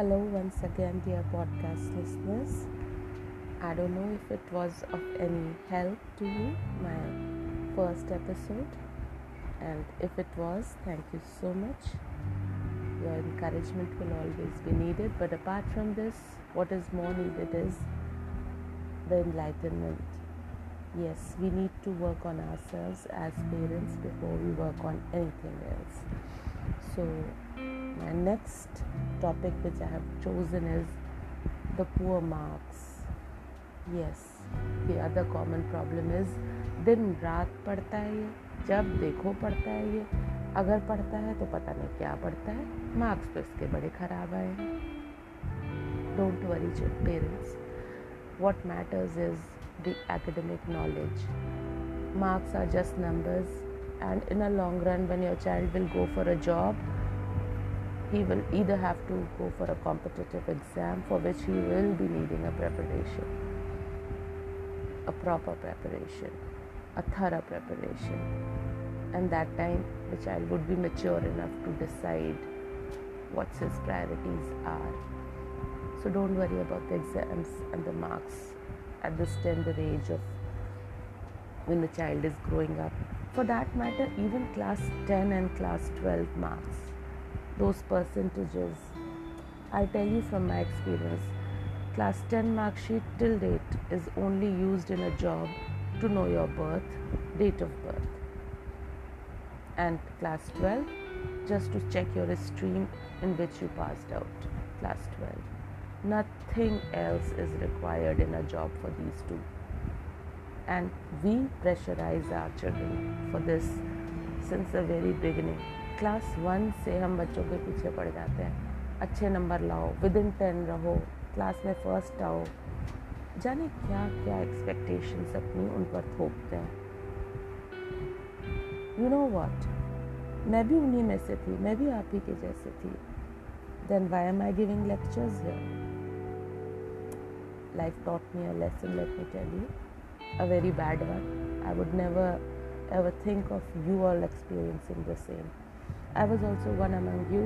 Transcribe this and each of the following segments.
Hello, once again, dear podcast listeners. I don't know if it was of any help to you, my first episode, and if it was, thank you so much. Your encouragement will always be needed, but apart from this, what is more needed is the enlightenment. Yes, we need to work on ourselves as parents before we work on anything else. So, my next topic which I have chosen is the poor marks. Yes, the other common problem is दिन रात पढ़ता है ये जब देखो पढ़ता है ये अगर पढ़ता है तो पता नहीं क्या पढ़ता है मार्क्स तो इसके बड़े ख़राब आए हैं don't worry parents what matters is the academic knowledge marks are just numbers and in a long run when your child will go for a job he will either have to go for a competitive exam for which he will be needing a preparation, a proper preparation, a thorough preparation. And that time the child would be mature enough to decide what his priorities are. So don't worry about the exams and the marks at this tender age of when the child is growing up. For that matter, even class 10 and class 12 marks those percentages. I tell you from my experience, class 10 mark sheet till date is only used in a job to know your birth, date of birth. And class 12 just to check your stream in which you passed out. Class 12. Nothing else is required in a job for these two. And we pressurize our children for this since the very beginning. Class one से हम बच्चों के पीछे पड़ जाते हैं। अच्छे number लाओ विद इन टेन रहो, क्लास में फ़र्स्ट आओ। जाने क्या क्या एक्सपेक्टेशंस अपनी उन पर थोपते हैं। यू नो वॉट मैं भी उन्हीं में से थी, मैं भी आप ही के जैसे थी। Then why am I giving lectures life taught me a lesson let me tell you a very bad one I would never ever think of you all experiencing the same. I was also one among you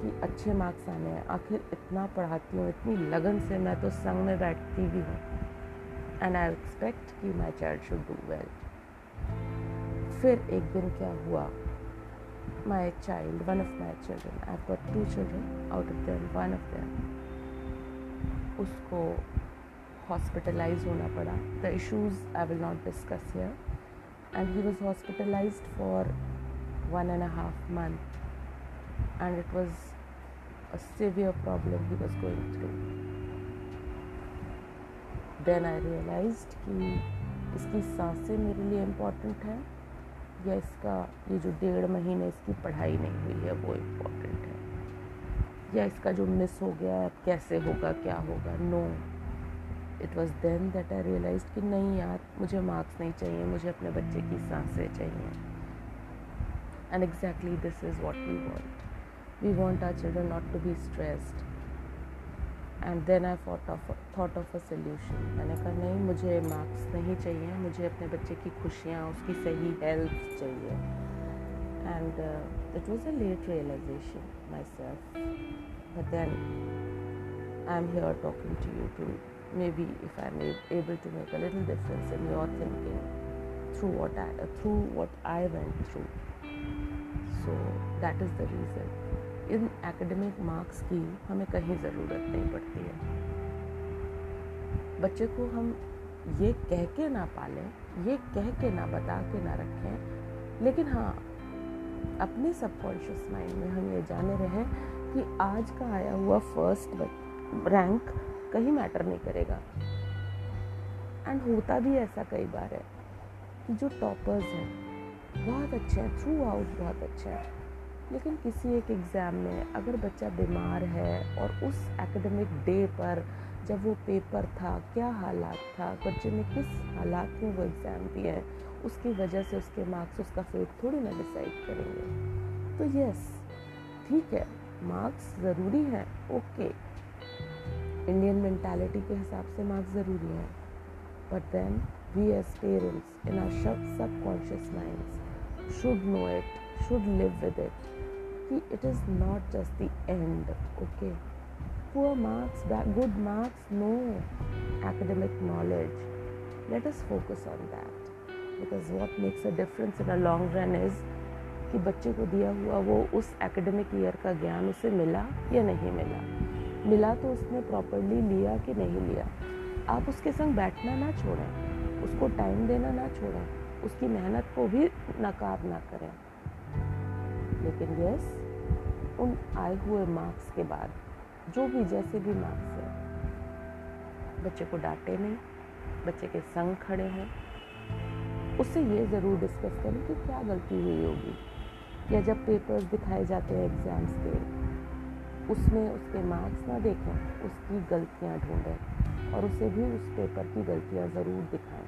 कि अच्छे marks आने हैं। आखिर इतना पढ़ाती हूँ, इतनी लगन से मैं तो संग में बैठती भी हूँ। एंड आई एक्सपेक्ट कि my child should do well फिर एक दिन क्या हुआ? My child one of my children I got two children out of them one of them उसको हॉस्पिटलाइज होना पड़ा। The issues I will not discuss here and he was hospitalize for one and a half month. And it was a severe problem he was going through. Then i realized कि इसकी साँसें मेरे लिए important है। या इसका, ये जो डेढ़ महीने इसकी पढ़ाई नहीं हुई है, वो इंपॉर्टेंट है। या इसका जो मिस हो गया है कैसे होगा, क्या होगा? No it was then that I realize कि नहीं यार, मुझे मार्क्स नहीं चाहिए, मुझे अपने बच्चे की साँसें चाहिए। And exactly this is what we want. We want our children not to be stressed. And then I thought of thought of a solution मैंने कहा नहीं मुझे मार्क्स नहीं चाहिए मुझे अपने बच्चे की खुशियाँ उसकी सही हेल्थ चाहिए and it was a late realization myself but then I am here talking to you too maybe if I'm able to make a little difference in your thinking through what I, through what I went through. So that is the reason in academic marks की हमें कहीं ज़रूरत नहीं पड़ती है। बच्चे को हम ये कह के ना पालें, ये कह के ना बता के ना रखें, लेकिन हाँ अपने सबकॉन्शियस माइंड में हम ये जाने रहें कि आज का आया हुआ फ़र्स्ट रैंक कहीं मैटर नहीं करेगा। एंड होता भी ऐसा कई बार है। कि जो टॉपर्स हैं, बहुत अच्छे हैं थ्रू आउट बहुत अच्छे हैं। लेकिन किसी एक एग्ज़ाम में अगर बच्चा बीमार है और उस एकेडमिक डे पर जब वो पेपर था, क्या हालात था, बच्चे ने किस हालात में वो एग्ज़ाम दिए हैं, उसकी वजह से उसके मार्क्स उसका फेट थोड़ी ना डिसाइड करेंगे। तो यस ठीक है मार्क्स ज़रूरी हैं ओके इंडियन मैंटालिटी के हिसाब से मार्क्स ज़रूरी हैं। But then we as parents in our subconscious minds should know it, should live with it. it is not just the end, okay? poor marks, bad, good marks, no. Academic knowledge. Let us focus on that. Because what makes a difference in a long run is कि बच्चे को दिया हुआ वो उस academic year का ज्ञान उसे मिला या नहीं मिला मिला तो उसने प्रॉपरली लिया कि नहीं लिया आप उसके संग बैठना ना छोड़ें, उसको टाइम देना ना छोड़ें, उसकी मेहनत को भी नकार ना करें। लेकिन यस उन आए हुए मार्क्स के बाद, जो भी जैसे भी मार्क्स हैं, बच्चे को डांटे नहीं, बच्चे के संग खड़े हैं। उससे ये ज़रूर डिस्कस करें कि क्या गलती हुई होगी, या जब पेपर्स दिखाए जाते हैं एग्ज़ाम्स के, उसमें उसके मार्क्स ना देखें, उसकी गलतियाँ ढूंढें। और उसे भी उस पेपर की गलतियाँ ज़रूर दिखाएँ।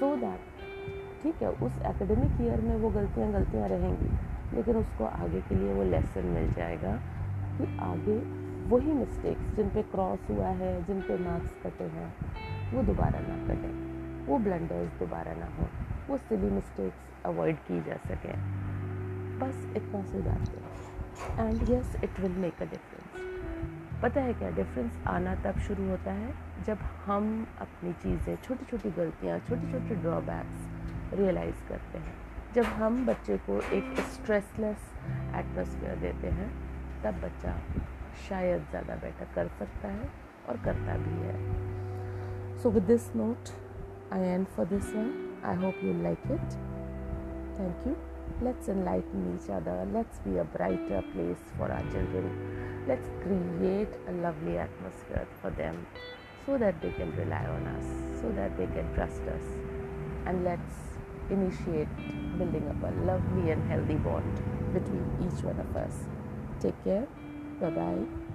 सो दैट ठीक है, उस एकेडमिक ईयर में वो गलतियाँ गलतियाँ रहेंगी, लेकिन उसको आगे के लिए वो लेसन मिल जाएगा कि आगे वही मिस्टेक्स जिन पे क्रॉस हुआ है, जिन पे मार्क्स कटे हैं, वो दोबारा ना कटें, वो ब्लंडर्स दोबारा ना हो, वो सिली मिस्टेक्स अवॉइड की जा सकें। बस इतना सी बात है। And yes it will make a difference पता है क्या डिफरेंस आना तब शुरू होता है जब हम अपनी चीज़ें छोटी छोटी गलतियाँ छोटे छोटे ड्रॉबैक्स रियलाइज़ करते हैं। जब हम बच्चे को एक स्ट्रेसलेस एटमोसफियर देते हैं, तब बच्चा शायद ज़्यादा बेटर कर सकता है और करता भी है। So with this note I and for this one I hope you like it thank you Let's enlighten each other. Let's be a brighter place for our children. Let's create a lovely atmosphere for them so that they can rely on us, so that they can trust us. And let's initiate building up a lovely and healthy bond between each one of us. Take care. Bye bye.